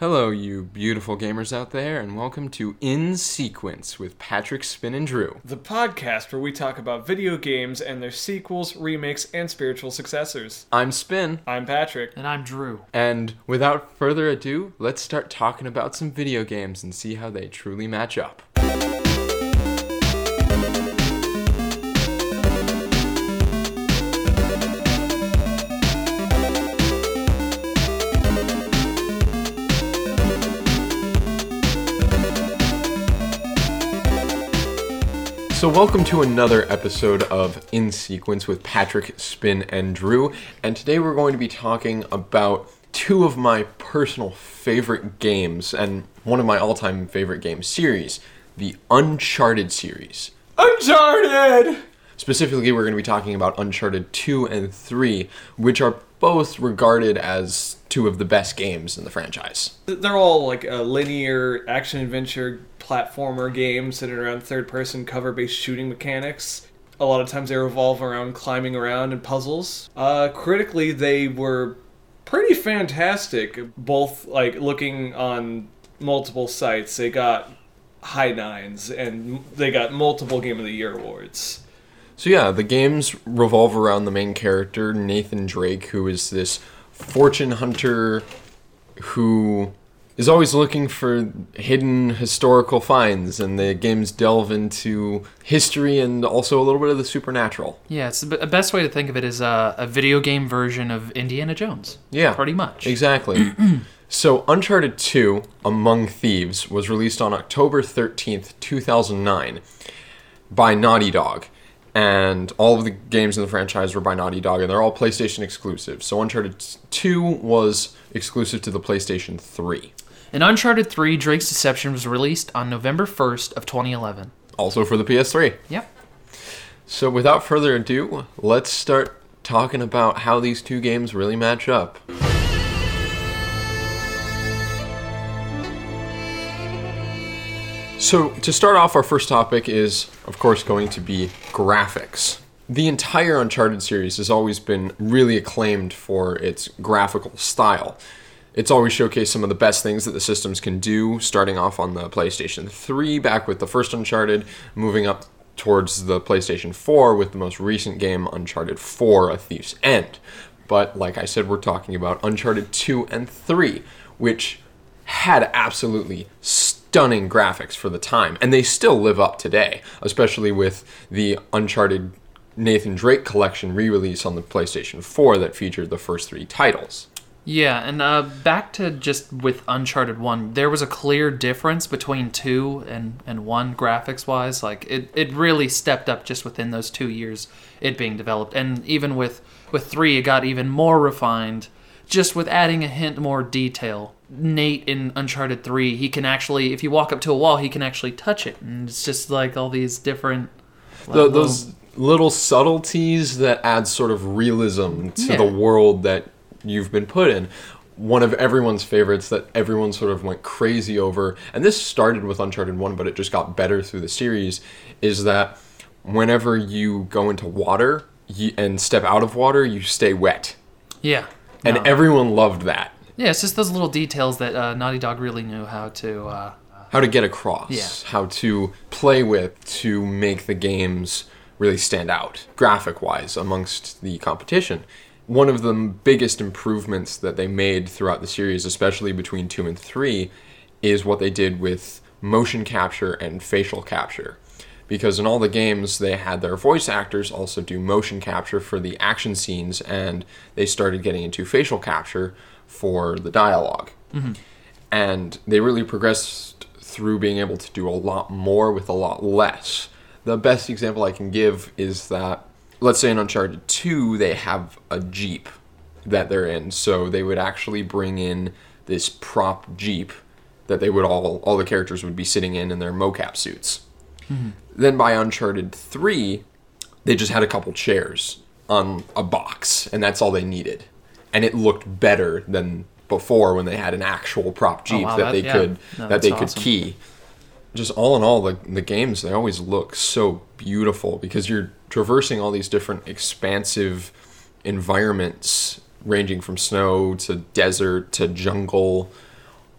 Hello, you beautiful gamers out there, and welcome to In Sequence with Patrick, Spin, and Drew. the podcast where we talk about video games and their sequels, remakes, and spiritual successors. I'm Spin, I'm Patrick. And I'm Drew. and without further ado, let's start talking about some video games and see how they truly match up. So, welcome to another episode of In Sequence with Patrick, Spin, and Drew. And today we're going to be talking about two of my personal favorite games and one of my all time favorite game series the Uncharted series. Uncharted! Specifically, we're going to be talking about Uncharted 2 and 3, which are both regarded as two of the best games in the franchise. They're all like a linear action adventure platformer games centered around third person cover based shooting mechanics. A lot of times they revolve around climbing around and puzzles. Uh, critically, they were pretty fantastic. Both like looking on multiple sites, they got high nines and they got multiple Game of the Year awards. So yeah, the games revolve around the main character, Nathan Drake, who is this fortune hunter who is always looking for hidden historical finds, and the games delve into history and also a little bit of the supernatural. Yeah, it's the best way to think of it is a, a video game version of Indiana Jones. Yeah. Pretty much. Exactly. so, Uncharted 2 Among Thieves was released on October 13th, 2009 by Naughty Dog. And all of the games in the franchise were by Naughty Dog, and they're all PlayStation exclusive. So, Uncharted 2 was exclusive to the PlayStation 3. And Uncharted 3 Drake's Deception was released on November 1st of 2011. Also for the PS3. Yep. So, without further ado, let's start talking about how these two games really match up. So, to start off, our first topic is, of course, going to be graphics. The entire Uncharted series has always been really acclaimed for its graphical style. It's always showcased some of the best things that the systems can do, starting off on the PlayStation 3, back with the first Uncharted, moving up towards the PlayStation 4 with the most recent game, Uncharted 4 A Thief's End. But like I said, we're talking about Uncharted 2 and 3, which had absolutely stunning graphics for the time, and they still live up today, especially with the Uncharted Nathan Drake collection re release on the PlayStation 4 that featured the first three titles. Yeah, and uh, back to just with Uncharted 1, there was a clear difference between 2 and, and 1 graphics wise. Like, it, it really stepped up just within those two years it being developed. And even with, with 3, it got even more refined, just with adding a hint more detail. Nate in Uncharted 3, he can actually, if you walk up to a wall, he can actually touch it. And it's just like all these different. Tho- those little subtleties that add sort of realism to Yeah. the world that you've been put in. One of everyone's favorites that everyone sort of went crazy over, and this started with Uncharted 1, but it just got better through the series, is that whenever you go into water you, and step out of water, you stay wet. Yeah. And No. everyone loved that. Yeah, it's just those little details that uh, Naughty Dog really knew how to. Uh, how to get across, Yeah. how to play with to make the games really stand out graphic wise amongst the competition. One of the biggest improvements that they made throughout the series, especially between 2 and 3, is what they did with motion capture and facial capture. Because in all the games, they had their voice actors also do motion capture for the action scenes, and they started getting into facial capture for the dialogue mm-hmm. and they really progressed through being able to do a lot more with a lot less. The best example I can give is that, let's say in Uncharted 2, they have a Jeep that they're in, so they would actually bring in this prop Jeep that they would all, all the characters would be sitting in in their mocap suits. Mm-hmm. Then by Uncharted 3, they just had a couple chairs on a box, and that's all they needed. And it looked better than before when they had an actual prop oh, Jeep Oh, wow, that that- they yeah. could No, that they that's could key. Just all in all, the the games they always look so beautiful because you're traversing all these different expansive environments, ranging from snow to desert to jungle,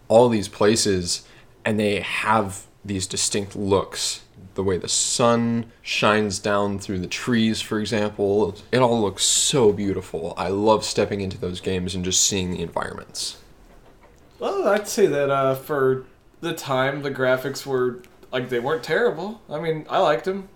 all these places and they have these distinct looks. The way the sun shines down through the trees, for example, it all looks so beautiful. I love stepping into those games and just seeing the environments. Well, I'd say that uh, for the time, the graphics were like they weren't terrible. I mean, I liked them.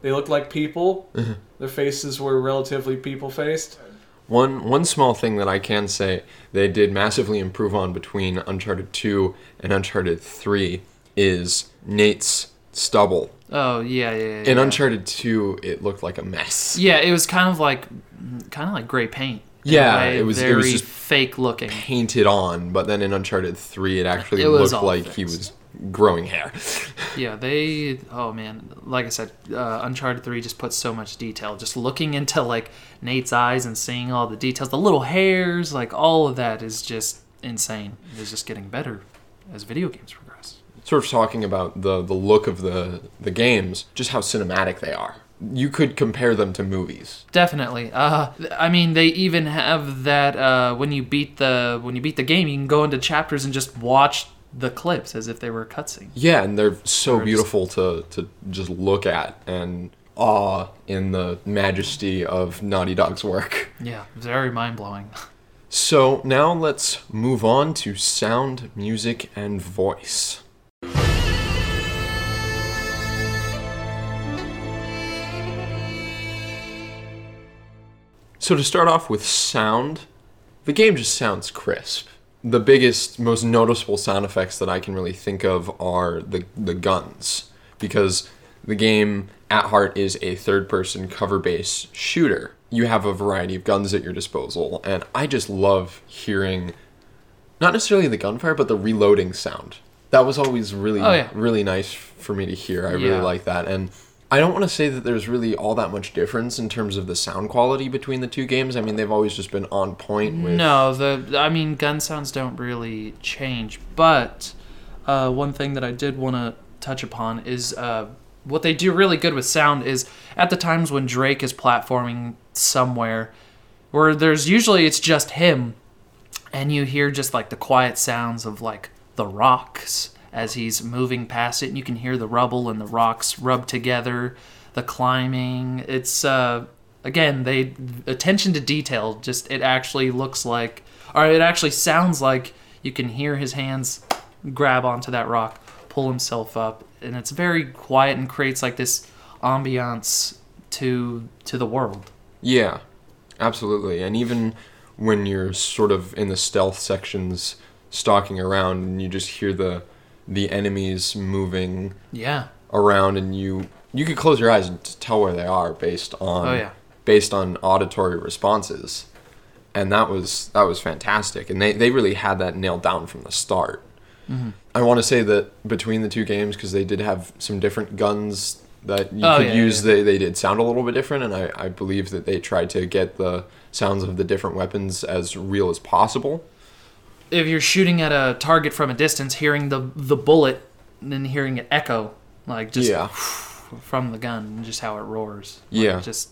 They looked like people. Their faces were relatively people faced. One one small thing that I can say they did massively improve on between Uncharted 2 and Uncharted 3 is Nate's stubble. Oh yeah, yeah. yeah In yeah. Uncharted 2, it looked like a mess. Yeah, it was kind of like, kind of like gray paint. Yeah, it was- it was just- fake looking. Painted on, but then in Uncharted 3, it actually It looked like he was growing hair. Yeah, they. Oh man, like I said, uh, Uncharted Three just puts so much detail. Just looking into like Nate's eyes and seeing all the details, the little hairs, like all of that is just insane. It's just getting better as video games progress. Sort of talking about the the look of the the games, just how cinematic they are. You could compare them to movies. Definitely. Uh, I mean, they even have that uh, when you beat the when you beat the game, you can go into chapters and just watch the clips as if they were cutscenes. Yeah, and they're so Or just- beautiful to to just look at and awe in the majesty of Naughty Dog's work. Yeah, very mind blowing. So now let's move on to sound, music, and voice. So to start off with sound, the game just sounds crisp. The biggest, most noticeable sound effects that I can really think of are the the guns, because the game at heart is a third-person cover-based shooter. You have a variety of guns at your disposal, and I just love hearing not necessarily the gunfire, but the reloading sound. That was always really, Oh, yeah. really nice for me to hear. I Yeah. really like that, and I don't want to say that there's really all that much difference in terms of the sound quality between the two games. I mean, they've always just been on point with. No, the I mean gun sounds don't really change, but uh, one thing that I did want to touch upon is uh, what they do really good with sound is at the times when Drake is platforming somewhere, where there's usually it's just him, and you hear just like the quiet sounds of like the rocks as he's moving past it, and you can hear the rubble and the rocks rub together, the climbing. It's uh, again they attention to detail. Just it actually looks like, or it actually sounds like you can hear his hands grab onto that rock, pull himself up, and it's very quiet and creates like this ambiance to to the world. Yeah, absolutely. And even when you're sort of in the stealth sections, stalking around, and you just hear the the enemies moving Yeah. around, and you you could close your eyes and tell where they are based on Oh, yeah. based on auditory responses, and that was that was fantastic. And they they really had that nailed down from the start. Mm-hmm. I want to say that between the two games, because they did have some different guns that you Oh, could yeah, use, yeah. They, they did sound a little bit different, and I, I believe that they tried to get the sounds of the different weapons as real as possible. If you're shooting at a target from a distance, hearing the the bullet and then hearing it echo, like just yeah. from the gun, and just how it roars. Like, Yeah. just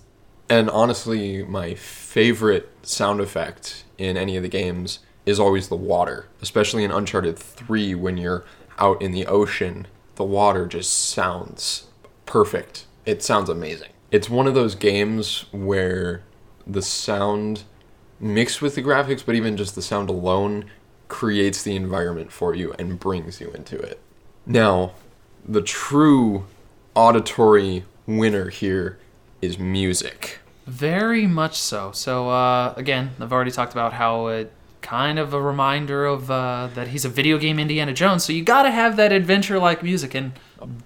And honestly, my favorite sound effect in any of the games is always the water, especially in Uncharted 3 when you're out in the ocean. The water just sounds perfect. It sounds amazing. It's one of those games where the sound mixed with the graphics, but even just the sound alone creates the environment for you and brings you into it. Now, the true auditory winner here is music. very much so. So uh, again, I've already talked about how it kind of a reminder of uh, that he's a video game Indiana Jones. So you got to have that adventure-like music, and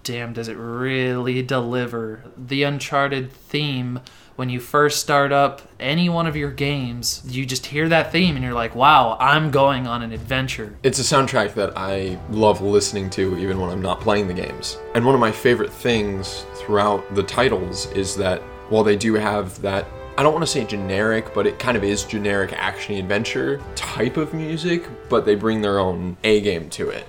damn, does it really deliver the Uncharted theme. When you first start up any one of your games, you just hear that theme and you're like, wow, I'm going on an adventure. It's a soundtrack that I love listening to even when I'm not playing the games. And one of my favorite things throughout the titles is that while they do have that I don't want to say generic, but it kind of is generic action adventure type of music, but they bring their own A game to it.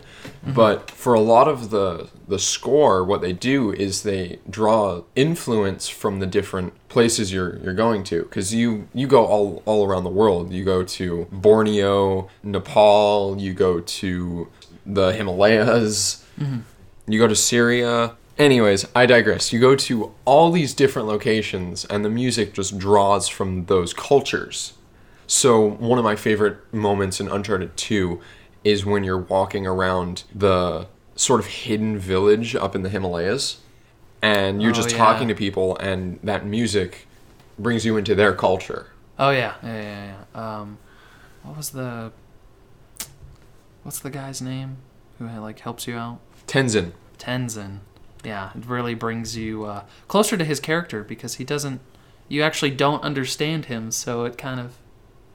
Mm-hmm. But for a lot of the the score, what they do is they draw influence from the different places you're you're going to, because you you go all all around the world. You go to Borneo, Nepal. You go to the Himalayas. Mm-hmm. You go to Syria. Anyways, I digress. You go to all these different locations, and the music just draws from those cultures. So, one of my favorite moments in Uncharted 2 is when you're walking around the sort of hidden village up in the Himalayas, and you're Oh, just yeah. talking to people, and that music brings you into their culture. Oh yeah, yeah, yeah, yeah. Um, what was the what's the guy's name who like helps you out? Tenzin. Tenzin. Yeah, it really brings you uh, closer to his character because he doesn't. You actually don't understand him, so it kind of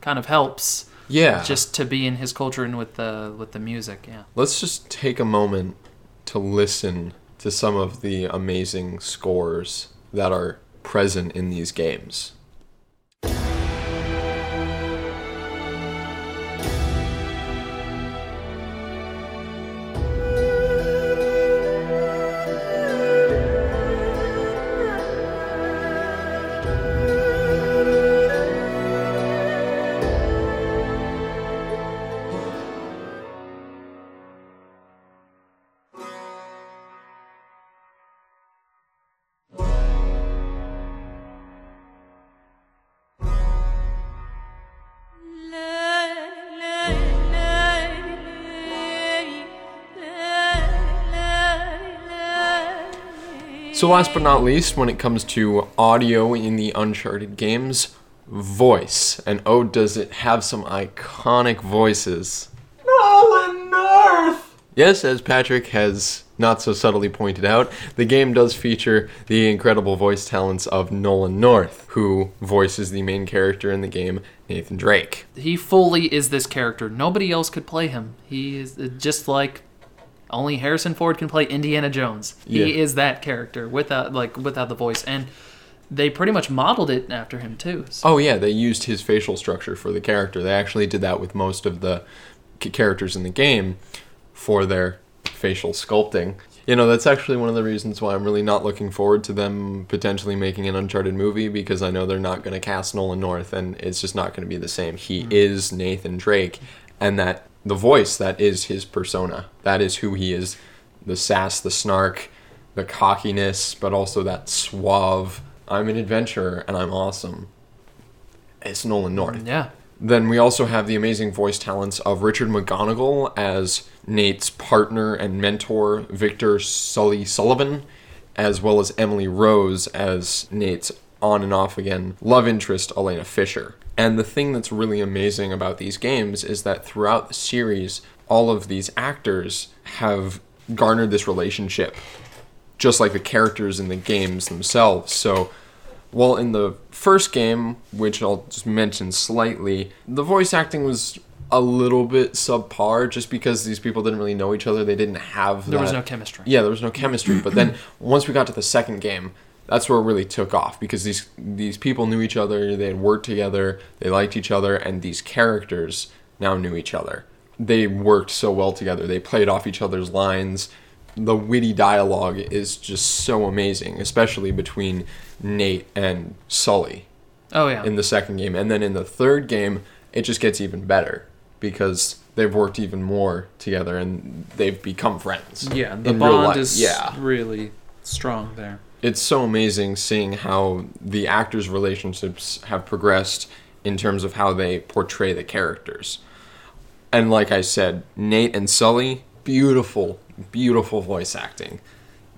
kind of helps Yeah. just to be in his culture and with the with the music. Yeah. Let's just take a moment to listen to some of the amazing scores that are present in these games. So, last but not least, when it comes to audio in the Uncharted games, voice. And oh, does it have some iconic voices? Nolan North! Yes, as Patrick has not so subtly pointed out, the game does feature the incredible voice talents of Nolan North, who voices the main character in the game, Nathan Drake. He fully is this character. Nobody else could play him. He is uh, just like only Harrison Ford can play Indiana Jones. He Yeah. is that character without like without the voice and they pretty much modeled it after him too. So- Oh yeah, they used his facial structure for the character. They actually did that with most of the c- characters in the game for their facial sculpting. You know, that's actually one of the reasons why I'm really not looking forward to them potentially making an Uncharted movie because I know they're not going to cast Nolan North and it's just not going to be the same. He hmm. is Nathan Drake and that the voice that is his persona. That is who he is. The sass, the snark, the cockiness, but also that suave, I'm an adventurer and I'm awesome. It's Nolan North. yeah. Then we also have the amazing voice talents of Richard McGonagle as Nate's partner and mentor, Victor Sully Sullivan, as well as Emily Rose as Nate's on and off again love interest, Elena Fisher. And the thing that's really amazing about these games is that throughout the series, all of these actors have garnered this relationship, just like the characters in the games themselves. So, well, in the first game, which I'll just mention slightly, the voice acting was a little bit subpar just because these people didn't really know each other. They didn't have There was no chemistry. Yeah, there was no chemistry. but then once we got to the second game, that's where it really took off because these these people knew each other, they had worked together, they liked each other, and these characters now knew each other. They worked so well together. They played off each other's lines. The witty dialogue is just so amazing, especially between Nate and Sully Oh yeah. in the second game. And then in the third game, it just gets even better because they've worked even more together and they've become friends. yeah, the bond is Yeah. really strong there. It's so amazing seeing how the actors' relationships have progressed in terms of how they portray the characters. And like I said, Nate and Sully, beautiful, beautiful voice acting.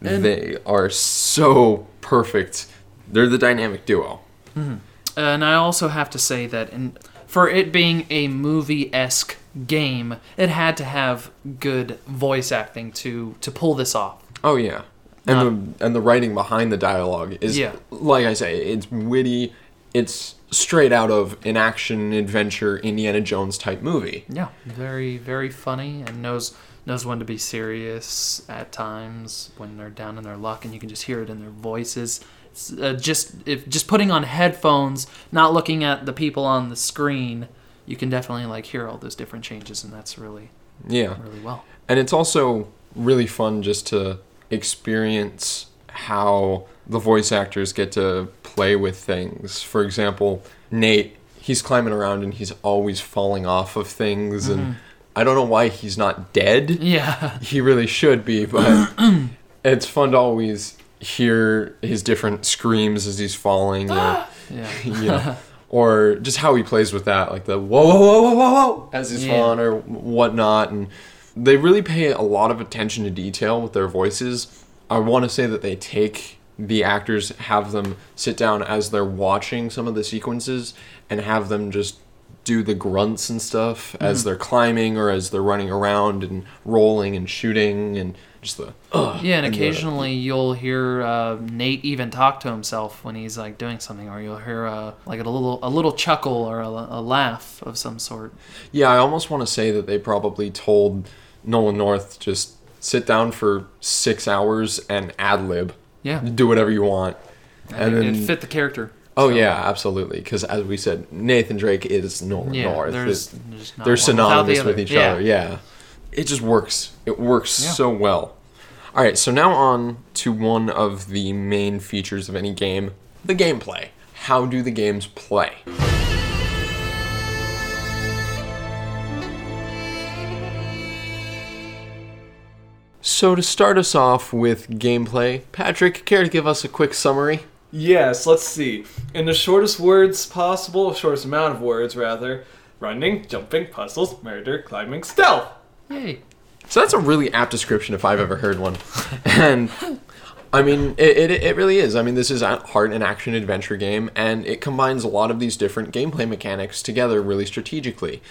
And- they are so perfect. They're the dynamic duo. Mm-hmm. And I also have to say that in, for it being a movie esque game, it had to have good voice acting to to pull this off. Oh yeah, and the and the writing behind the dialogue is Yeah. like I say, it's witty. It's straight out of an action adventure Indiana Jones type movie. Yeah, very very funny and knows knows when to be serious at times when they're down in their luck, and you can just hear it in their voices. uh, just if just putting on headphones, not looking at the people on the screen, you can definitely like hear all those different changes, and that's really Yeah. really well. And it's also really fun just to experience how the voice actors get to play with things. For example, Nate, he's climbing around and he's always falling off of things and mm-hmm. I don't know why he's not dead. Yeah, He really should be, but it's fun to always hear his different screams as he's falling. Or, ah! yeah, you know, or just how he plays with that, like the whoa, whoa, whoa, whoa, whoa, whoa, as he's Yeah. falling or whatnot. And they really pay a lot of attention to detail with their voices. I want to say that they take the actors, have them sit down as they're watching some of the sequences, and have them just do the grunts and stuff as they're climbing or as they're running around and rolling and shooting and just the yeah. And And the- occasionally you'll hear uh, Nate even talk to himself when he's like doing something, or you'll hear uh, like a little a little chuckle or a, a laugh of some sort. Yeah, I almost want to say that they probably told Nolan North just sit down for six hours and ad lib, Yeah, do whatever you want. And it, then, it fit the character. oh so- yeah, absolutely. Because as we said, Nathan Drake is Nolan Yeah, North. there's, there's they're without the synonymous with each Yeah. other. Yeah, it just works. It works Yeah. so well. All right, so now on to one of the main features of any game: the gameplay. How do the games play? So to start us off with gameplay, Patrick, care to give us a quick summary? Yes, let's see. In the shortest words possible, shortest amount of words rather, running, jumping, puzzles, murder, climbing, stealth. Yay. So that's a really apt description if I've ever heard one. And I mean, it, it, it really is. I mean, this is at heart an action adventure game, and it combines a lot of these different gameplay mechanics together really strategically.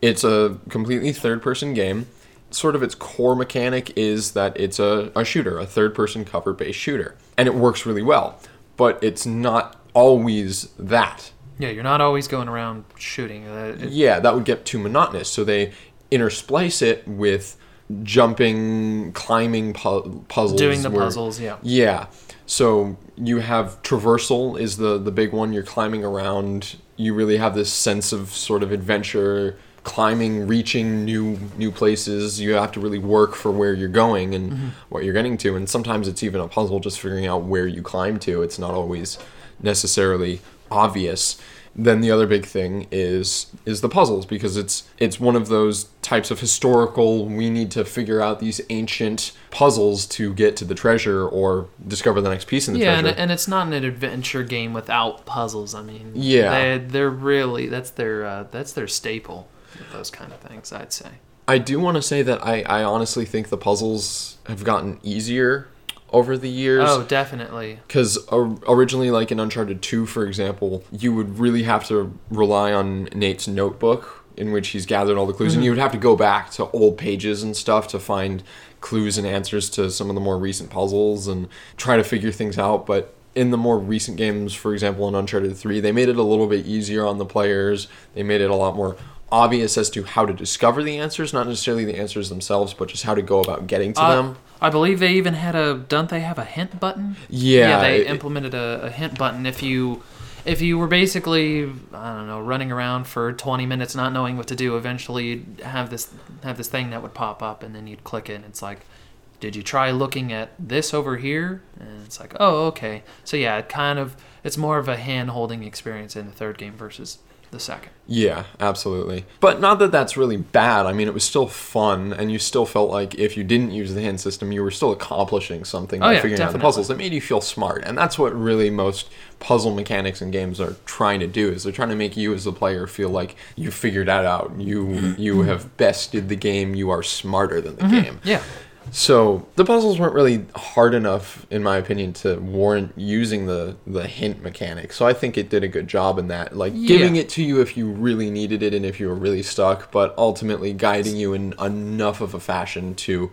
It's a completely third person game. Sort of its core mechanic is that it's a, a shooter, a third person cover based shooter. And it works really well. But it's not always that. Yeah, you're not always going around shooting. Uh, it- Yeah, that would get too monotonous. So they intersplice it with jumping, climbing pu- puzzles. doing the where- puzzles, yeah. Yeah. So you have traversal is the the big one. You're climbing around. You really have this sense of sort of adventure, climbing, reaching new new places. You have to really work for where you're going and Mm-hmm. what you're getting to. And sometimes it's even a puzzle just figuring out where you climb to. It's not always necessarily obvious. Then the other big thing is is the puzzles because it's it's one of those types of historical we need to figure out these ancient puzzles to get to the treasure or discover the next piece in the treasure. yeah, and, and it's not an adventure game without puzzles. I mean, Yeah. they, they're really that's their uh, that's their staple. Those kind of things, I'd say. I do want to say that I, I honestly think the puzzles have gotten easier over the years. Oh, definitely. Because originally, like in Uncharted 2, for example, you would really have to rely on Nate's notebook in which he's gathered all the clues, and mm-hmm. you would have to go back to old pages and stuff to find clues and answers to some of the more recent puzzles and try to figure things out. But in the more recent games, for example, in Uncharted 3, they made it a little bit easier on the players. They made it a lot more obvious as to how to discover the answers, not necessarily the answers themselves, but just how to go about getting to Uh, them. I believe they even had a. Don't they have a hint button? Yeah, yeah they it- implemented a, a hint button if you. If you were basically, I don't know, running around for 20 minutes not knowing what to do, eventually you'd have this have this thing that would pop up, and then you'd click it, and it's like, did you try looking at this over here? And it's like, oh, okay. So yeah, it kind of it's more of a hand holding experience in the third game versus the second. Yeah, absolutely. But not that that's really bad. I mean, it was still fun, and you still felt like if you didn't use the hint system, you were still accomplishing something Oh, by yeah, figuring out the puzzles. It made you feel smart, and that's what really most puzzle mechanics in games are trying to do. Is they're trying to make you as the player feel like you figured that out. You Mm-hmm. you have bested the game. You are smarter than the game. Yeah. So the puzzles weren't really hard enough, in my opinion, to warrant using the the hint mechanic. So I think it did a good job in that, like giving it to you if you really needed it and if you were really stuck, but ultimately guiding you in enough of a fashion to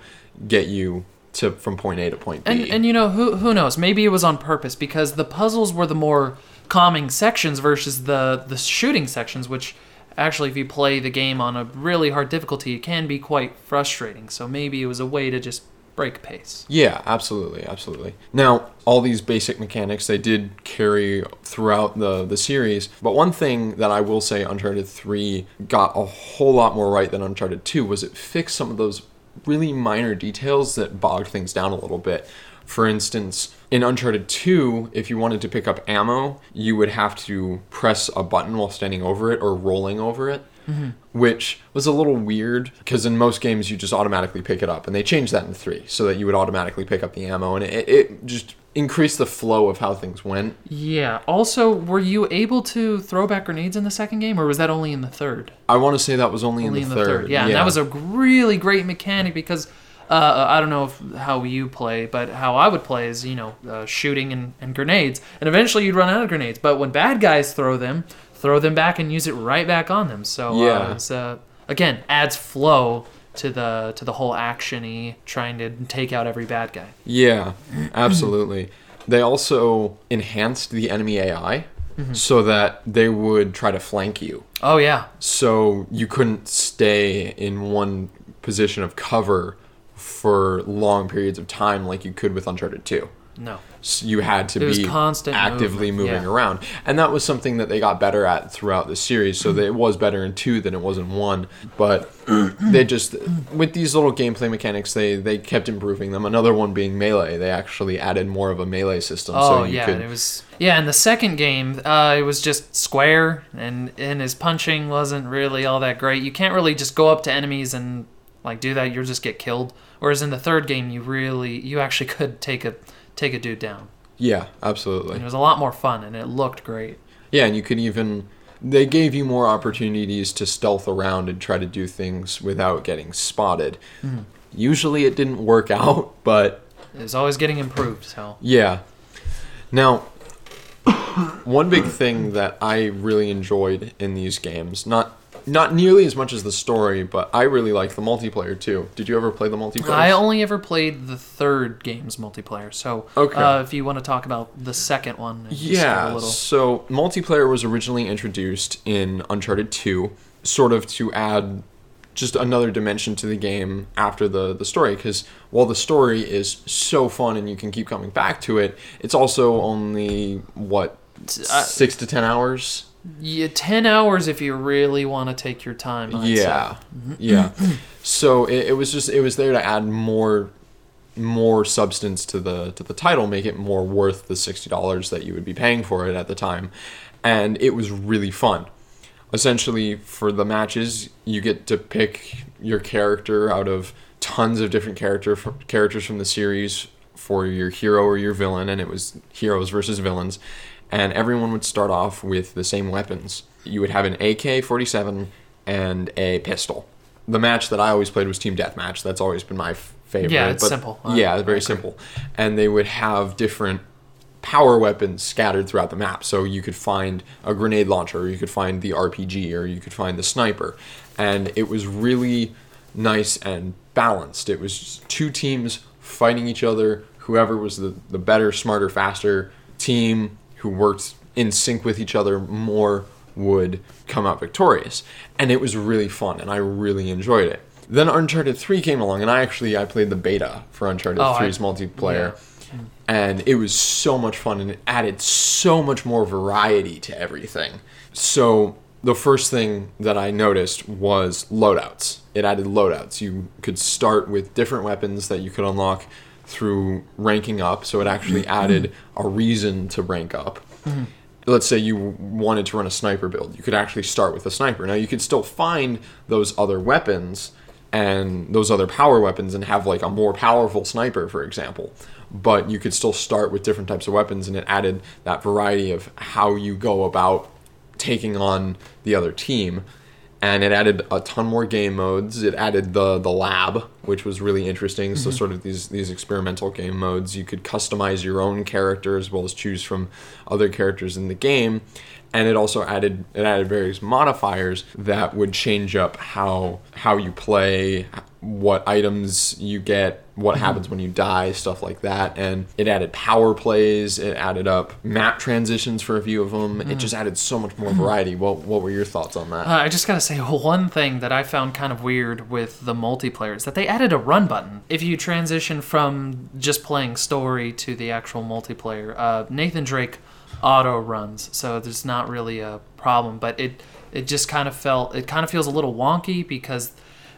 get you to from point A to point B. And and you know who who knows? Maybe it was on purpose because the puzzles were the more calming sections versus the the shooting sections, which actually, if you play the game on a really hard difficulty, it can be quite frustrating. So maybe it was a way to just break pace. Yeah, absolutely, absolutely. Now, all these basic mechanics they did carry throughout the the series, but one thing that I will say Uncharted 3 got a whole lot more right than Uncharted 2 was it fixed some of those really minor details that bogged things down a little bit. For instance, in Uncharted 2, if you wanted to pick up ammo, you would have to press a button while standing over it or rolling over it, mm-hmm. which was a little weird because in most games you just automatically pick it up. And they changed that in 3 so that you would automatically pick up the ammo. And it, it just increased the flow of how things went. Yeah. Also, were you able to throw back grenades in the second game, or was that only in the third? I want to say that was only, Only in the, third. Yeah, and that was a really great mechanic because uh, I don't know if, how you play, but how I would play is you know uh, shooting and, and grenades, and eventually you'd run out of grenades. But when bad guys throw them, throw them back and use it right back on them. So Yeah. uh, it's, uh, again adds flow to the to the whole actiony trying to take out every bad guy. Yeah, absolutely. they also enhanced the enemy AI so that they would try to flank you. Oh yeah, So you couldn't stay in one position of cover for long periods of time like you could with Uncharted 2. no. S- You had to It be constant actively movement, moving yeah. around. And that was something that they got better at throughout the series. So that it was better in 2 than it was in 1. But they just, with these little gameplay mechanics, they, they kept improving them. Another one being Melee. They actually added more of a Melee system. Oh so you yeah, could it was yeah. In the second game, uh, it was just square, and and his punching wasn't really all that great. You can't really just go up to enemies and like do that. You'll just get killed. Whereas in the third game, you really you actually could take a take a dude down. Yeah, absolutely. And it was a lot more fun, and it looked great. Yeah, and you could even they gave you more opportunities to stealth around and try to do things without getting spotted. Mm-hmm. Usually it didn't work out, but it's always getting improved. So yeah. Now, one big thing that I really enjoyed in these games, not not nearly as much as the story, but I really liked the multiplayer too. Did you ever play the multiplayer? I only ever played the third game's multiplayer. So Okay. uh, if you want to talk about the second one, and just give a Yeah, little. so multiplayer was originally introduced in Uncharted 2, sort of to add just another dimension to the game after the, the story. Because while the story is so fun and you can keep coming back to it, it's also only, what, uh, six to ten hours? Yeah, ten hours if you really want to take your time. I'd say. yeah, mm-hmm. yeah. So it, it was just it was there to add more more substance to the to the title, make it more worth the sixty dollars that you would be paying for it at the time, and it was really fun. Essentially, for the matches, you get to pick your character out of tons of different character characters from the series for your hero or your villain, and it was heroes versus villains, and everyone would start off with the same weapons. You would have an AK-47 and a pistol. The match that I always played was Team Deathmatch. That's always been my f- favorite. Yeah, it's simple. I- yeah, very simple. And they would have different power weapons scattered throughout the map. So you could find a grenade launcher, or you could find the RPG, or you could find the sniper. And it was really nice and balanced. It was two teams fighting each other. Whoever was the, the better, smarter, faster team who worked in sync with each other more would come out victorious. And it was really fun, and I really enjoyed it. Then Uncharted 3 came along, and I actually I played the beta for Uncharted Oh, I- 3's multiplayer and it was so much fun and it added so much more variety to everything. So the first thing that I noticed was loadouts. It added loadouts. You could start with different weapons that you could unlock through ranking up. So it actually mm-hmm. added a reason to rank up. Mm-hmm. Let's say you wanted to run a sniper build. You could actually start with a sniper. Now you could still find those other weapons and those other power weapons and have like a more powerful sniper, for example. But you could still start with different types of weapons, and it added that variety of how you go about taking on the other team. And it added a ton more game modes. It added the the lab, which was really interesting. So mm-hmm. sort of these these experimental game modes. You could customize your own character as well as choose from other characters in the game and it also added it added various modifiers that would change up how how you play what items you get, what happens when you die, stuff like that. And it added power plays, it added up map transitions for a few of them. It just added so much more variety. What what were your thoughts on that? Uh, I just gotta say one thing that I found kind of weird with the multiplayer is that they added a run button. If you transition from just playing story to the actual multiplayer, uh, Nathan Drake auto runs, so there's not really a problem. But it it just kind of felt it kind of feels a little wonky because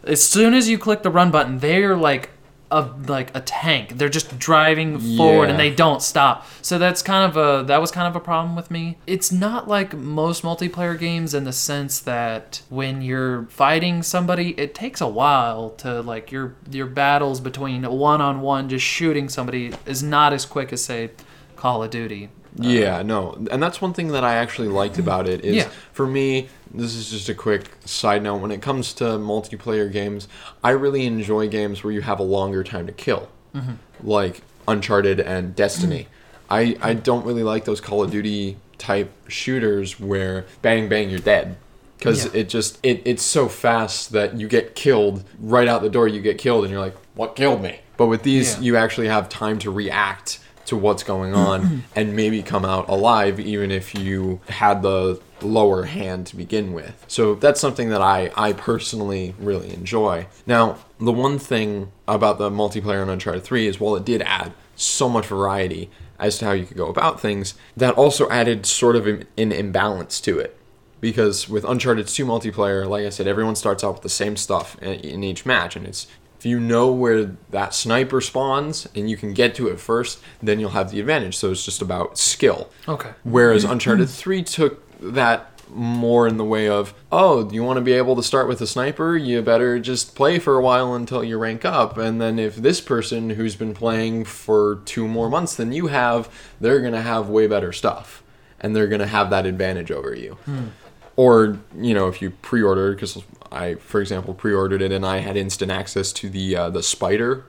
as soon as you click the run button, they're like a like a tank. They're just driving forward and they don't stop. So that's kind of a that was kind of a problem with me. It's not like most multiplayer games in the sense that when you're fighting somebody, it takes a while to like your your battles between one on one just shooting somebody is not as quick as say Call of Duty. Yeah, uh, no, and that's one thing that I actually liked about it is Yeah. for me. This is just a quick side note. When it comes to multiplayer games, I really enjoy games where you have a longer time to kill, mm-hmm. like Uncharted and Destiny. Mm-hmm. I I don't really like those Call of Duty type shooters where bang bang you're dead because Yeah. it just it, it's so fast that you get killed right out the door you get killed and you're like what killed me but with these Yeah. you actually have time to react to what's going on and maybe come out alive even if you had the lower hand to begin with. So that's something that i i personally really enjoy. Now the one thing about the multiplayer in uncharted 3 is while it did add so much variety as to how you could go about things that also added sort of an, an imbalance to it. Because with Uncharted 2 multiplayer, like I said, everyone starts out with the same stuff in, in each match, and it's if you know where that sniper spawns and you can get to it first, then you'll have the advantage. So it's just about skill. Okay. Whereas Uncharted 3 took that more in the way of, oh, do you want to be able to start with a sniper? You better just play for a while until you rank up. And then if this person who's been playing for two more months than you have, they're going to have way better stuff. And they're going to have that advantage over you. Hmm. Or, you know, if you pre ordered, because I, for example, pre ordered it and I had instant access to the, uh, the spider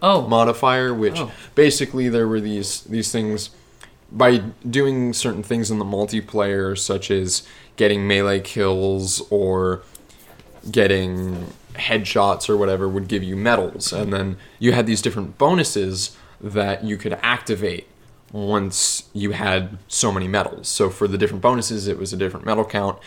Oh, modifier, which Oh. basically there were these these things by doing certain things in the multiplayer, such as getting melee kills or getting headshots or whatever, would give you medals, and then you had these different bonuses that you could activate once you had so many medals. So for the different bonuses, it was a different medal count.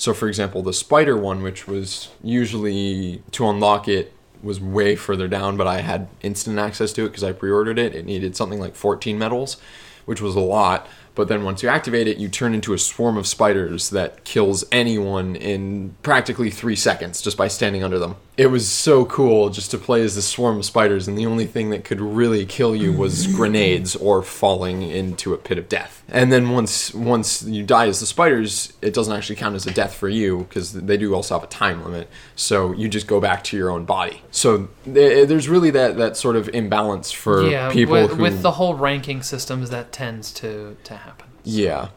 So for example, the spider one, which was usually to unlock it was way further down, but I had instant access to it because I pre-ordered it. It needed something like 14 medals, which was a lot. But then once you activate it, you turn into a swarm of spiders that kills anyone in practically three seconds just by standing under them. It was so cool just to play as this swarm of spiders, and the only thing that could really kill you was grenades or falling into a pit of death. And then once once you die as the spiders, it doesn't actually count as a death for you because they do also have a time limit. So you just go back to your own body. So th- there's really that that sort of imbalance for yeah. people with, who with the whole ranking systems, that tends to to happen. Yeah.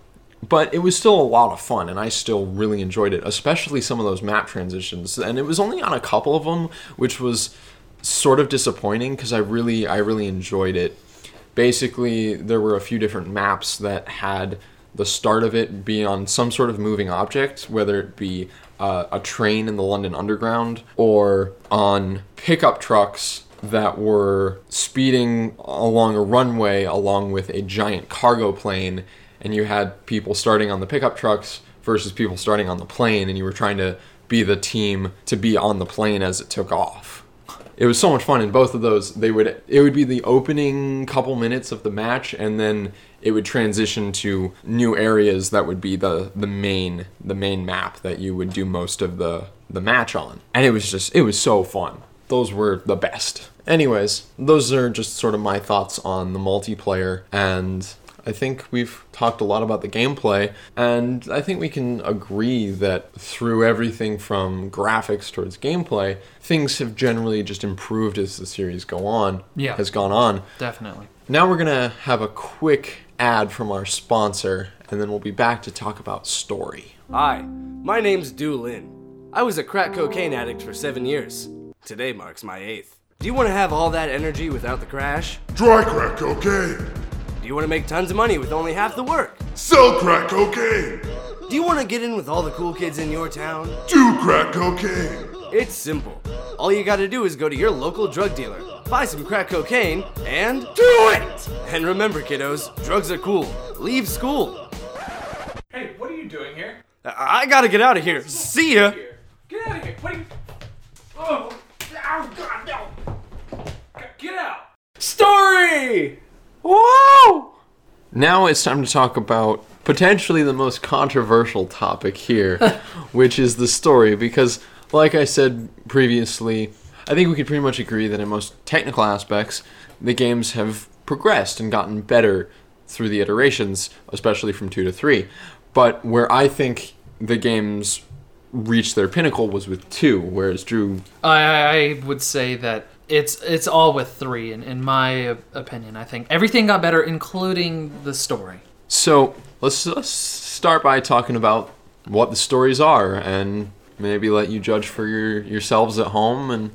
But it was still a lot of fun, and I still really enjoyed it, especially some of those map transitions. And it was only on a couple of them, which was sort of disappointing because I really, I really enjoyed it. Basically, there were a few different maps that had the start of it be on some sort of moving object, whether it be uh, a train in the London Underground or on pickup trucks that were speeding along a runway along with a giant cargo plane and you had people starting on the pickup trucks versus people starting on the plane and you were trying to be the team to be on the plane as it took off. It was so much fun in both of those. They would it would be the opening couple minutes of the match and then it would transition to new areas that would be the the main the main map that you would do most of the the match on. And it was just it was so fun. Those were the best. Anyways those are just sort of my thoughts on the multiplayer and I think we've talked a lot about the gameplay, and I think we can agree that through everything from graphics towards gameplay, things have generally just improved as the series go on. Yeah. has gone on. Definitely. Now we're gonna have a quick ad from our sponsor, and then we'll be back to talk about story. Hi, my name's Du Lin. I was a crack cocaine addict for seven years. Today marks my eighth. Do you want to have all that energy without the crash? Dry crack cocaine. Do you want to make tons of money with only half the work? Sell crack cocaine. Do you want to get in with all the cool kids in your town? Do crack cocaine. It's simple. All you gotta do is go to your local drug dealer, buy some crack cocaine, and do it! And remember, kiddos, drugs are cool. Leave school. Hey, what are you doing here? I I gotta get out of here. See ya! Get out of here. What are you... Oh. Oh, God, no. Get out. Story! Whoa! Now it's time to talk about potentially the most controversial topic here, which is the story. Because, like I said previously, I think we could pretty much agree that in most technical aspects, the games have progressed and gotten better through the iterations, especially from 2 to 3. But where I think the games reached their pinnacle was with 2, whereas Drew I, I would say that it's it's all with three, in, in my opinion. I think everything got better, including the story. So let's, let's start by talking about what the stories are, and maybe let you judge for your yourselves at home, and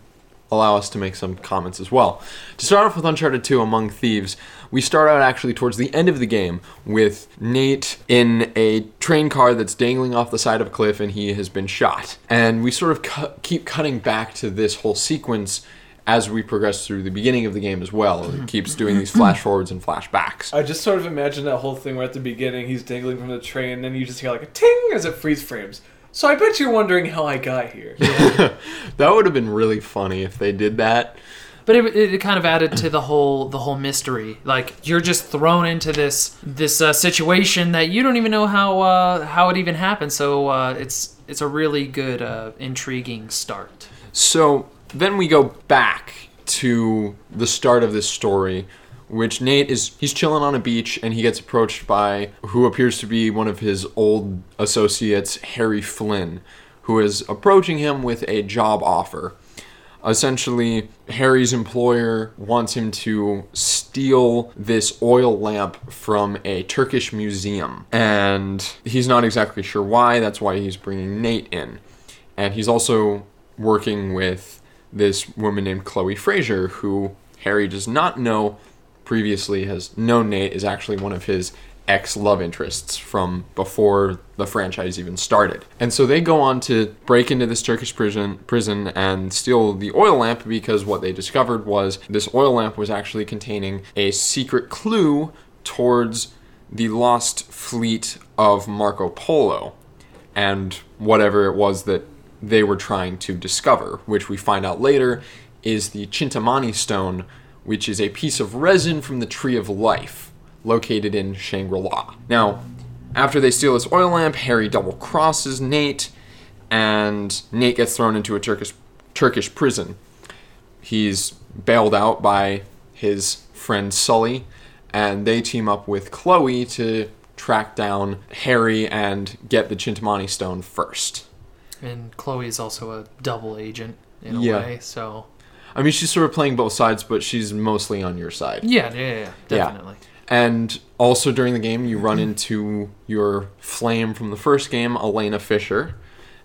allow us to make some comments as well. To start off with Uncharted 2 Among Thieves, we start out actually towards the end of the game with Nate in a train car that's dangling off the side of a cliff, and he has been shot. And we sort of cu- keep cutting back to this whole sequence. As we progress through the beginning of the game as well, it keeps doing these flash forwards and flashbacks. I just sort of imagine that whole thing where at the beginning he's dangling from the train, and then you just hear like a ting as it freeze frames. So I bet you're wondering how I got here. That would have been really funny if they did that. But it, it, it kind of added to the whole the whole mystery. Like you're just thrown into this this uh, situation that you don't even know how uh, how it even happened. So uh, it's it's a really good uh, intriguing start. So then we go back to the start of this story, which Nate is he's chilling on a beach and he gets approached by who appears to be one of his old associates, Harry Flynn, who is approaching him with a job offer. Essentially, Harry's employer wants him to steal this oil lamp from a Turkish museum. And he's not exactly sure why, that's why he's bringing Nate in. And he's also working with this woman named Chloe Frazer, who Harry does not know previously has known Nate is actually one of his ex love interests from before the franchise even started. And so they go on to break into this Turkish prison prison and steal the oil lamp because what they discovered was this oil lamp was actually containing a secret clue towards the lost fleet of Marco Polo and whatever it was that they were trying to discover, which we find out later is the Chintamani stone, which is a piece of resin from the Tree of Life located in Shangri La. Now, after they steal this oil lamp, Harry double crosses Nate, and Nate gets thrown into a Turkish Turkish prison. He's bailed out by his friend Sully, and they team up with Chloe to track down Harry and get the Chintamani stone first. And Chloe's also a double agent in a Yeah. way. So I mean, she's sort of playing both sides, but she's mostly on your side. yeah, yeah, yeah, definitely. And also during the game, you run mm-hmm. into your flame from the first game, Elena Fisher,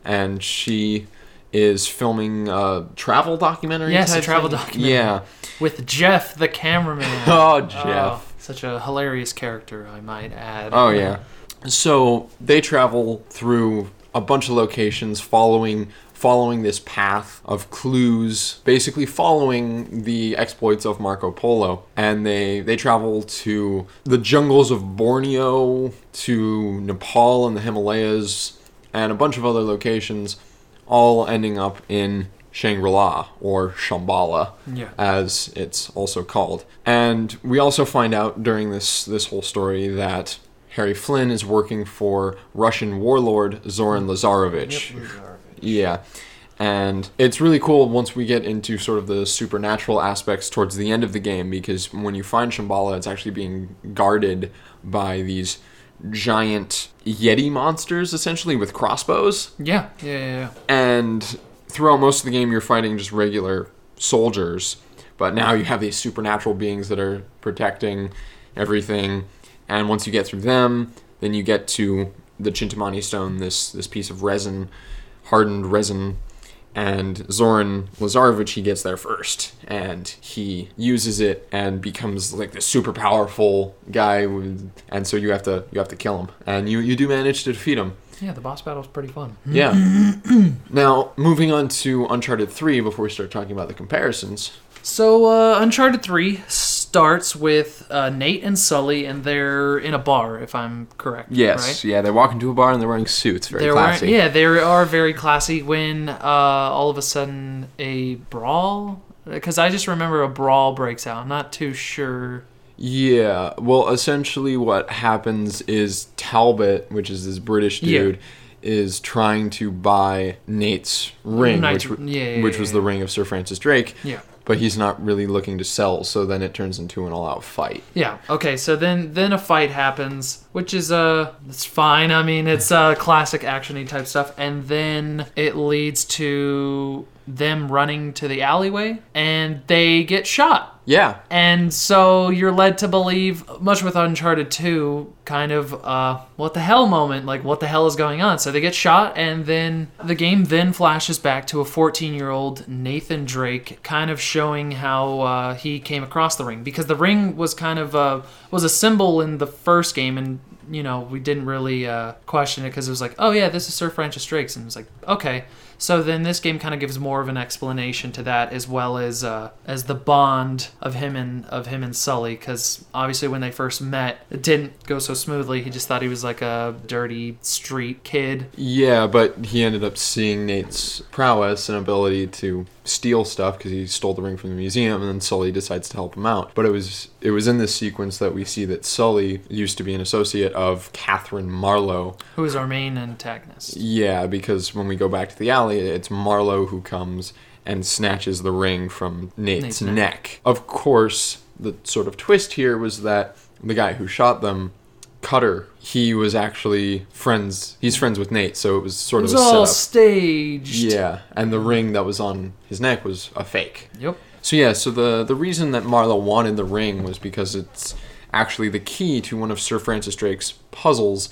and she is filming a travel documentary. Yes, a type travel thing. documentary. Yeah. With Jeff, the cameraman. Oh, Oh, Jeff. Oh, such a hilarious character, I might add. Oh yeah. So they travel through a bunch of locations, following following this path of clues, basically following the exploits of Marco Polo, and they they travel to the jungles of Borneo, to Nepal and the Himalayas, and a bunch of other locations, all ending up in Shangri-La or Shambhala Yeah. as it's also called. And we also find out during this this whole story that Harry Flynn is working for Russian warlord Zoran Lazarevich. Yeah. And it's really cool once we get into sort of the supernatural aspects towards the end of the game because when you find Shambhala, it's actually being guarded by these giant Yeti monsters, essentially, with crossbows Yeah, yeah, yeah. yeah. and throughout most of the game you're fighting just regular soldiers but now you have these supernatural beings that are protecting everything and once you get through them then you get to the chintamani stone this this piece of resin hardened resin and Zoran Lazarevich he gets there first and he uses it and becomes like this super powerful guy with, and so you have to you have to kill him and you you do manage to defeat him Yeah, the boss battle is pretty fun. Yeah. now, moving on to Uncharted 3 before we start talking about the comparisons. So, uh, Uncharted 3 starts with uh, Nate and Sully, and they're in a bar, if I'm correct. Yes, Right? yeah, they walk into a bar and they're wearing suits. Very They're classy. wearing- yeah, they are very classy when uh, all of a sudden a brawl. Because I just remember a brawl breaks out. I'm not too sure. Yeah, well, essentially, what happens is Talbot, which is this British Yeah. dude, is trying to buy Nate's ring, Knight's- which, yeah, yeah, which yeah, was yeah. the ring of Sir Francis Drake. But he's not really looking to sell, so then it turns into an all-out fight. Yeah. Okay. So then, then a fight happens, which is uh, it's fine. I mean, it's uh, classic actiony type stuff, and then it leads to them running to the alleyway, and they get shot. Yeah, And so you're led to believe, much with Uncharted 2, kind of, uh, what the hell moment, like, what the hell is going on? So they get shot, and then the game then flashes back to a 14 year old Nathan Drake, kind of showing how uh, he came across the ring. Because the ring was kind of, uh, was a symbol in the first game, and, you know, we didn't really uh, question it because it was like, oh yeah, this is Sir Francis Drake's. And it was like, okay. So then this game kind of gives more of an explanation to that, as well as uh, as the bond of him and of him and Sully, because obviously when they first met, it didn't go so smoothly. He just thought he was like a dirty street kid. yeah, but he ended up seeing Nate's prowess and ability to steal stuff because he stole the ring from the museum, and then Sully decides to help him out. But it was it was in this sequence that we see that Sully used to be an associate of Catherine Marlowe, Who is our main antagonist? Yeah, because when we go back to the alley, it's Marlowe who comes and snatches the ring from Nate's, Nate's neck. neck. Of course, the sort of twist here was that the guy who shot them, Cutter, he was actually friends. He's friends with Nate, so it was It sort was of a all staged. Yeah, and the ring that was on his neck was a fake. Yep. So yeah, so the the reason that Marlowe wanted the ring was because it's actually the key to one of Sir Francis Drake's puzzles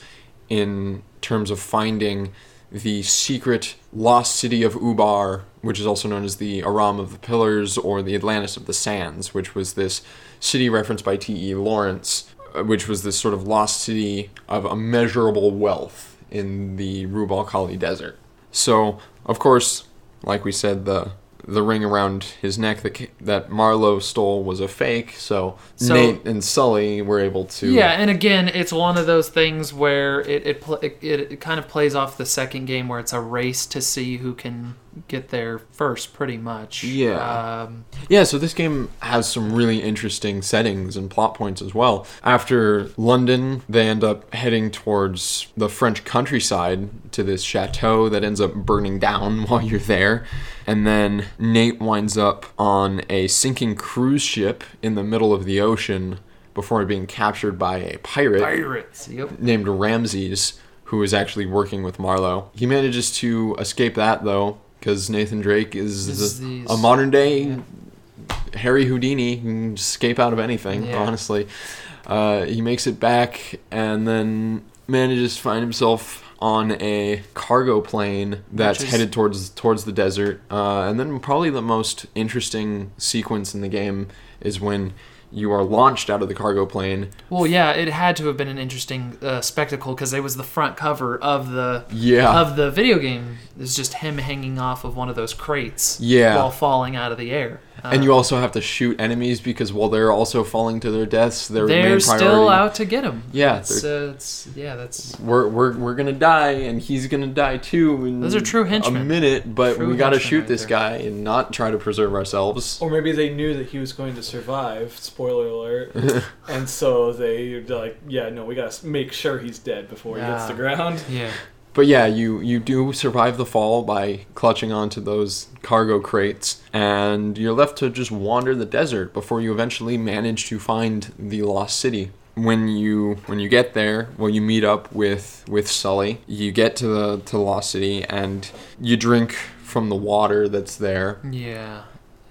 in terms of finding the secret lost city of Ubar, which is also known as the Aram of the Pillars or the Atlantis of the Sands, which was this city referenced by T.E. Lawrence, uh, which was this sort of lost city of immeasurable wealth in the Rub' al Khali Desert. So, of course, like we said, the the ring around his neck that that Marlowe stole was a fake. So, So- Nate and Sully were able to. Yeah, and again, it's one of those things where it it, it it kind of plays off the second game where it's a race to see who can get there first, pretty much. Yeah. Um, Yeah, so this game has some really interesting settings and plot points as well. After London, they end up heading towards the French countryside to this chateau that ends up burning down while you're there. And then Nate winds up on a sinking cruise ship in the middle of the ocean before being captured by a pirate pirates. Yep. named Ramses, who is actually working with Marlowe. He manages to escape that though, because Nathan Drake is a, modern day Harry Houdini. He can escape out of anything, Yeah. honestly. Uh, he makes it back and then manages to find himself on a cargo plane that's is- headed towards towards the desert. Uh, and then probably the most interesting sequence in the game is when you are launched out of the cargo plane Well, yeah, it had to have been an interesting uh, spectacle because it was the front cover of the Yeah. of the video game. It's just him hanging off of one of those crates. Yeah. While falling out of the air. Uh, And you also have to shoot enemies because while they're also falling to their deaths, their they're main still out to get him. Yeah, It's, uh, it's yeah, that's We're, we're, we're gonna die, and he's gonna die too. In Those are true henchmen. A minute, but True we gotta shoot right this there. guy and not try to preserve ourselves. Or maybe they knew that he was going to survive. Spoiler alert. and so they they're like, yeah, no, we gotta make sure he's dead before he hits Yeah. the ground. yeah. But yeah, you you do survive the fall by clutching onto those cargo crates, and you're left to just wander the desert before you eventually manage to find the lost city. When you when you get there, well, you meet up with with Sully. You get to the to the lost city, and you drink from the water that's there, Yeah.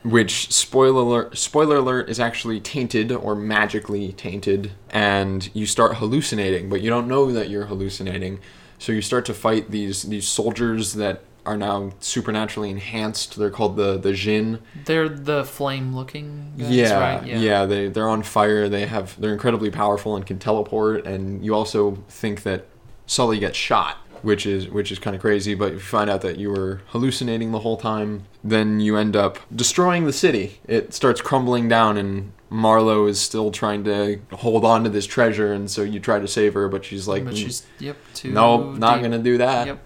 which spoiler alert, spoiler alert is actually tainted or magically tainted and you start hallucinating but you don't know that you're hallucinating so you start to fight these these soldiers that are now supernaturally enhanced. They're called the the Djinn They're the flame looking guys, yeah, right? yeah they they're on fire. They have they're incredibly powerful and can teleport. And you also think that Sully gets shot which is which is kind of crazy. But if you find out that you were hallucinating the whole time, then you end up destroying the city. It starts crumbling down, and Marlowe is still trying to hold on to this treasure, and so you try to save her, but she's like, But mm, she's yep. Nope, not deep. gonna do that. Yep.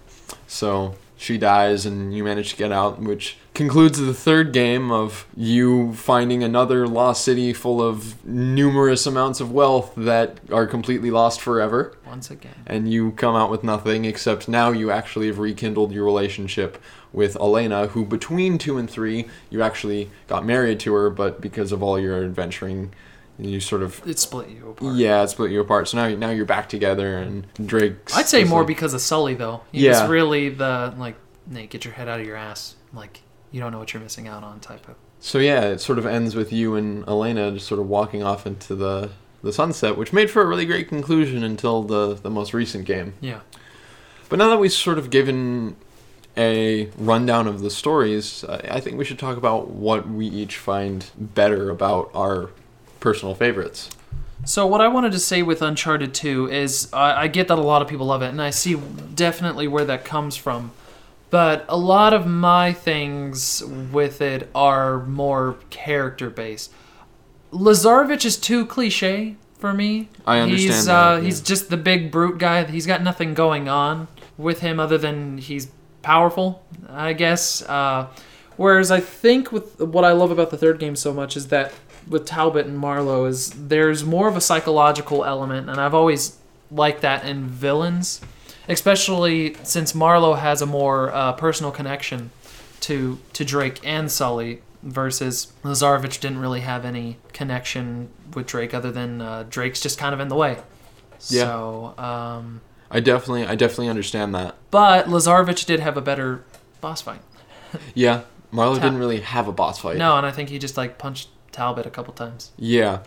So she dies, and you manage to get out, which concludes the third game of you finding another lost city full of numerous amounts of wealth that are completely lost forever. Once again. And you come out with nothing, except now you actually have rekindled your relationship with Elena, who between two and three, you actually got married to her, but because of all your adventuring, you sort of. It split you apart. Yeah, it split you apart. So now, now you're back together, and Drake. I'd say more because of Sully though. He Yeah. was really the like, Nate, get your head out of your ass. Like you don't know what you're missing out on type of. So yeah, it sort of ends with you and Elena just sort of walking off into the the sunset, which made for a really great conclusion until the the most recent game. Yeah. But now that we've sort of given a rundown of the stories, I think we should talk about what we each find better about our personal favorites. So what I wanted to say with Uncharted 2 is I, I get that a lot of people love it, and I see definitely where that comes from. But a lot of my things with it are more character based. Lazarevich is too cliche for me. I understand He's that, uh, yeah. he's just the big brute guy. He's got nothing going on with him other than he's powerful, I guess. Uh, whereas I think with what I love about the third game so much is that with Talbot and Marlowe is there's more of a psychological element, and I've always liked that in villains, especially since Marlowe has a more uh, personal connection to to Drake and Sully versus Lazarevich didn't really have any connection with Drake other than uh, Drake's just kind of in the way. Yeah. So, um, I definitely I definitely understand that. but Lazarevich did have a better boss fight. Yeah, Marlowe didn't really have a boss fight. No, and I think he just like punched Talbot a couple times. Yeah.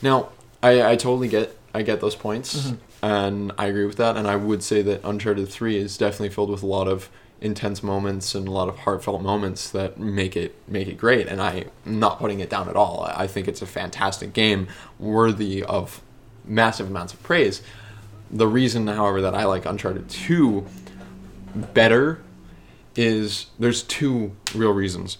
Now, I, I totally get I get those points, Mm-hmm. And I agree with that. And I would say that Uncharted Three is definitely filled with a lot of intense moments and a lot of heartfelt moments that make it make it great. And I'm not putting it down at all. I think it's a fantastic game, worthy of massive amounts of praise. The reason, however, that I like Uncharted Two better is there's two real reasons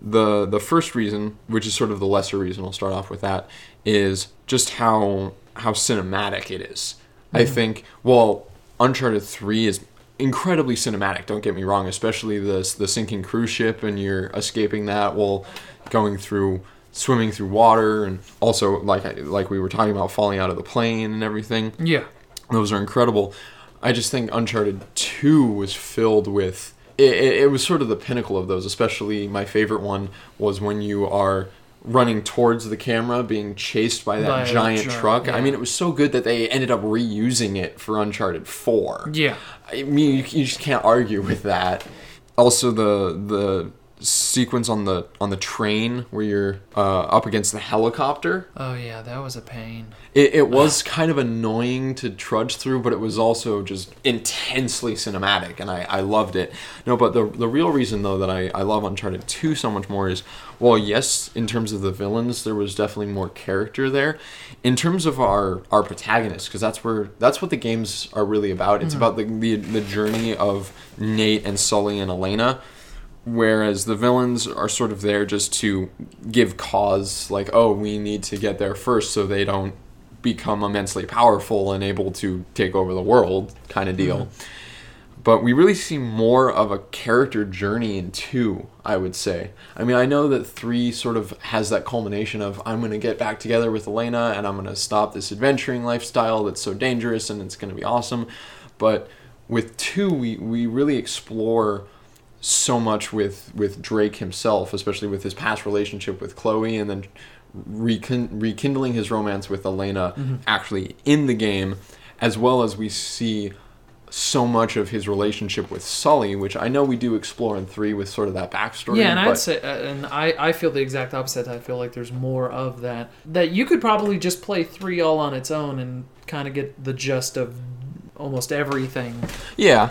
the the first reason, which is sort of the lesser reason, I'll start off with that, is just how how cinematic it is. I think well, Uncharted Three is incredibly cinematic. Don't get me wrong, especially the the sinking cruise ship and you're escaping that while going through swimming through water and also like I- like we were talking about falling out of the plane and everything. Yeah. Those are incredible. I just think Uncharted 2 was filled with. It, it, it was sort of the pinnacle of those, especially my favorite one was when you are running towards the camera being chased by that By giant giant- truck. I mean, it was so good that they ended up reusing it for Uncharted 4. Yeah. I mean, you, you just can't argue with that. Also, the the sequence on the on the train where you're uh, up against the helicopter. Oh yeah, that was a pain. It, it was kind of annoying to trudge through, but it was also just intensely cinematic, and I, I loved it. No, but the, the real reason, though, that I, I love Uncharted 2 so much more is, well, yes, in terms of the villains, there was definitely more character there. In terms of our, our protagonists, because that's where that's what the games are really about. It's about the, the, the journey of Nate and Sully and Elena whereas the villains are sort of there just to give cause like oh we need to get there first so they don't become immensely powerful and able to take over the world kind of mm-hmm. deal. But we really see more of a character journey in two i would say. I mean i know that three sort of has that culmination of i'm going to get back together with elena and i'm going to stop this adventuring lifestyle that's so dangerous and it's going to be awesome. But with two we, we really explore so much with with Drake himself, especially with his past relationship with Chloe, and then rekin- rekindling his romance with Elena actually in the game, as well as we see so much of his relationship with Sully, which I know we do explore in three with sort of that backstory. Yeah, and but I'd say, uh, and I, I feel the exact opposite. I feel like there's more of that. That you could probably just play three all on its own and kind of get the gist of almost everything. Yeah.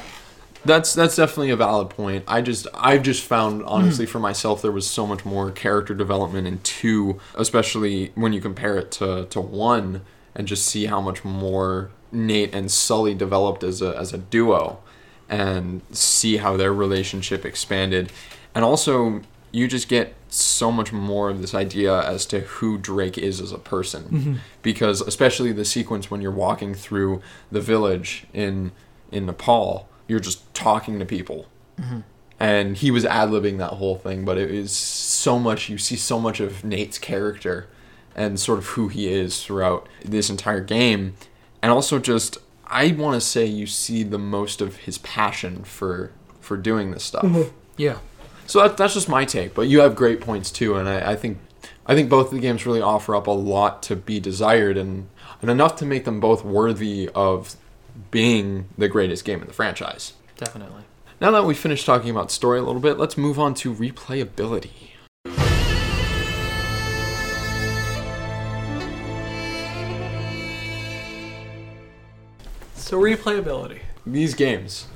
That's that's definitely a valid point. I just I've just found hmm. honestly for myself there was so much more character development in two, especially when you compare it to, to one and just see how much more Nate and Sully developed as a as a duo. and see how their relationship expanded. And also, you just get so much more of this idea as to who Drake is as a person. Mm-hmm. Because, especially the sequence when you're walking through the village in, in Nepal, you're just talking to people. And he was ad libbing that whole thing, but it is so much, you see so much of Nate's character and sort of who he is throughout this entire game. And also just I want to say you see the most of his passion for for doing this stuff. Mm-hmm. Yeah. So that, that's just my take, but you have great points too, and I, I think I think both of the games really offer up a lot to be desired and and enough to make them both worthy of being the greatest game in the franchise. Definitely. Now that we've finished talking about story a little bit, let's move on to replayability. So replayability. These games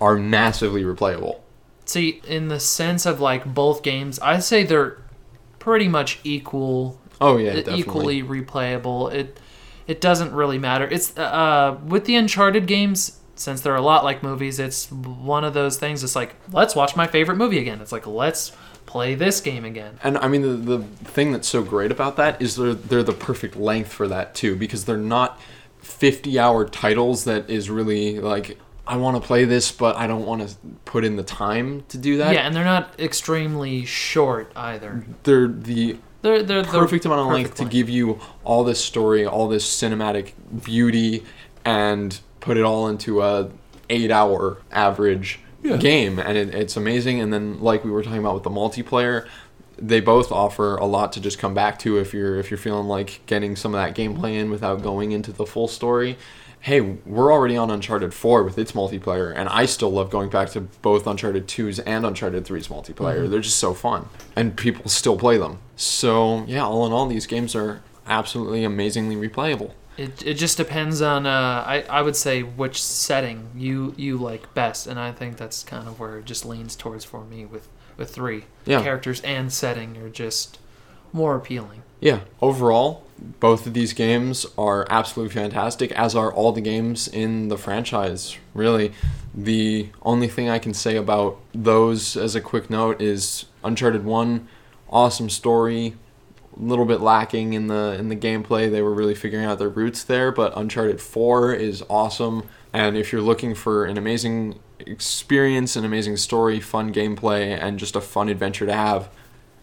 are massively replayable. See, in the sense of like both games, I'd say they're pretty much equal, Oh yeah, definitely. equally replayable. It it doesn't really matter. It's uh with the Uncharted games, since they're a lot like movies, it's one of those things. It's like let's watch my favorite movie again. It's like let's play this game again. And I mean, the, the thing that's so great about that is they're, they're the perfect length for that too, because they're not 50 hour titles that is really like, I want to play this, but I don't want to put in the time to do that. yeah, and they're not extremely short either. They're the They're they're the perfect amount of length perfect to give you all this story, all this cinematic beauty, and put it all into a eight hour average game, and it, it's amazing. And then, like we were talking about with the multiplayer, they both offer a lot to just come back to if you're if you're feeling like getting some of that gameplay in without going into the full story. Hey, we're already on Uncharted 4 with its multiplayer, and I still love going back to both Uncharted 2's and Uncharted 3's multiplayer. They're just so fun, and people still play them. So, yeah, all in all, these games are absolutely amazingly replayable. It, it just depends on uh, I, I would say which setting you you like best and I think that's kind of where it just leans towards for me with with three Yeah. characters and setting are just more appealing. Yeah, overall, both of these games are absolutely fantastic, as are all the games in the franchise. Really, the only thing I can say about those as a quick note is Uncharted 1, awesome story, a little bit lacking in the in the gameplay. They were really figuring out their roots there, but Uncharted 4 is awesome. And if you're looking for an amazing experience, an amazing story, fun gameplay, and just a fun adventure to have,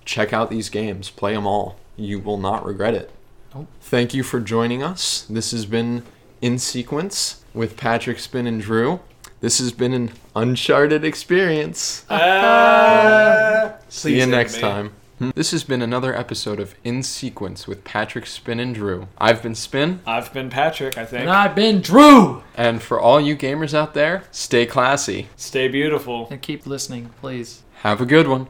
check out these games. Play them all. You will not regret it. Nope. Thank you for joining us. This has been In Sequence with Patrick Spin and Drew. This has been an uncharted experience. Ah. See you next time. Hmm. This has been another episode of In Sequence with Patrick Spin and Drew. I've been Spin, I've been Patrick, I think. And I've been Drew. and for all you gamers out there, stay classy. Stay beautiful. And keep listening, please. Have a good one.